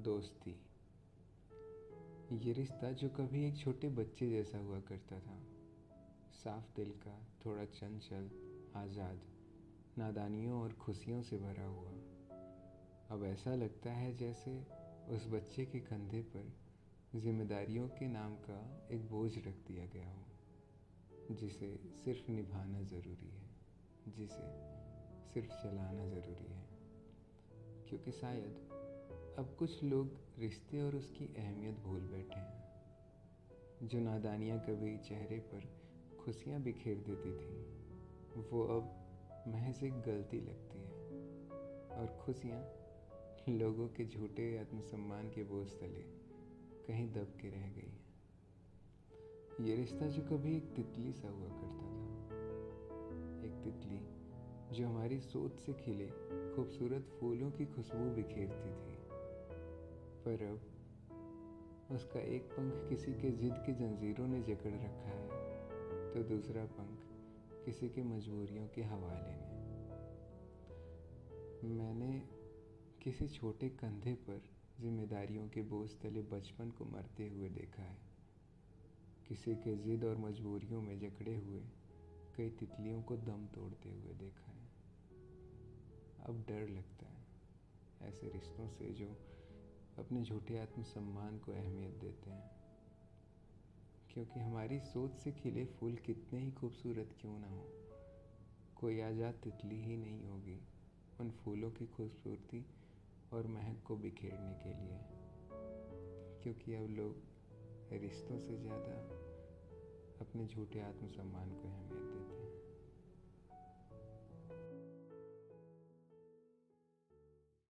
दोस्ती। ये रिश्ता जो कभी एक छोटे बच्चे जैसा हुआ करता था। साफ़ दिल का, थोड़ा चंचल, आज़ाद, नादानियों और खुशियों से भरा हुआ। अब ऐसा लगता है जैसे उस बच्चे के कंधे पर जिम्मेदारियों के नाम का एक बोझ रख दिया गया हो, जिसे सिर्फ़ निभाना ज़रूरी है, जिसे सिर्फ़ चलाना ज़रूरी है। क्योंकि शायद अब कुछ लोग रिश्ते और उसकी अहमियत भूल बैठे हैं। जो नादानियाँ कभी चेहरे पर खुशियाँ बिखेर देती थी, वो अब महज एक गलती लगती है। और खुशियाँ लोगों के झूठे आत्मसम्मान के बोझ तले कहीं दब के रह गई हैं। ये रिश्ता जो कभी एक तितली सा हुआ करता था, एक तितली जो हमारी सोच से खिले खूबसूरत फूलों की खुशबू बिखेरती थी। पर अब उसका एक पंख किसी के जिद की जंजीरों ने जकड़ रखा है तो दूसरा पंख किसी की मजबूरियों के हवाले ने। मैंने किसी छोटे कंधे पर जिम्मेदारियों के बोझ तले बचपन को मरते हुए देखा है। किसी के जिद और मजबूरियों में जकड़े हुए कई तितलियों को दम तोड़ते हुए देखा है। अब डर लगता है, ऐसे रिश्तों से जो अपने झूठे आत्मसम्मान को अहमियत देते हैं। क्योंकि हमारी सोच से खिले फूल कितने ही खूबसूरत क्यों ना हो। कोई आज़ाद तितली ही नहीं होगी उन फूलों की खूबसूरती और महक को बिखेरने के लिए। क्योंकि अब लोग रिश्तों से ज़्यादा अपने झूठे आत्मसम्मान को अहमियत देते हैं।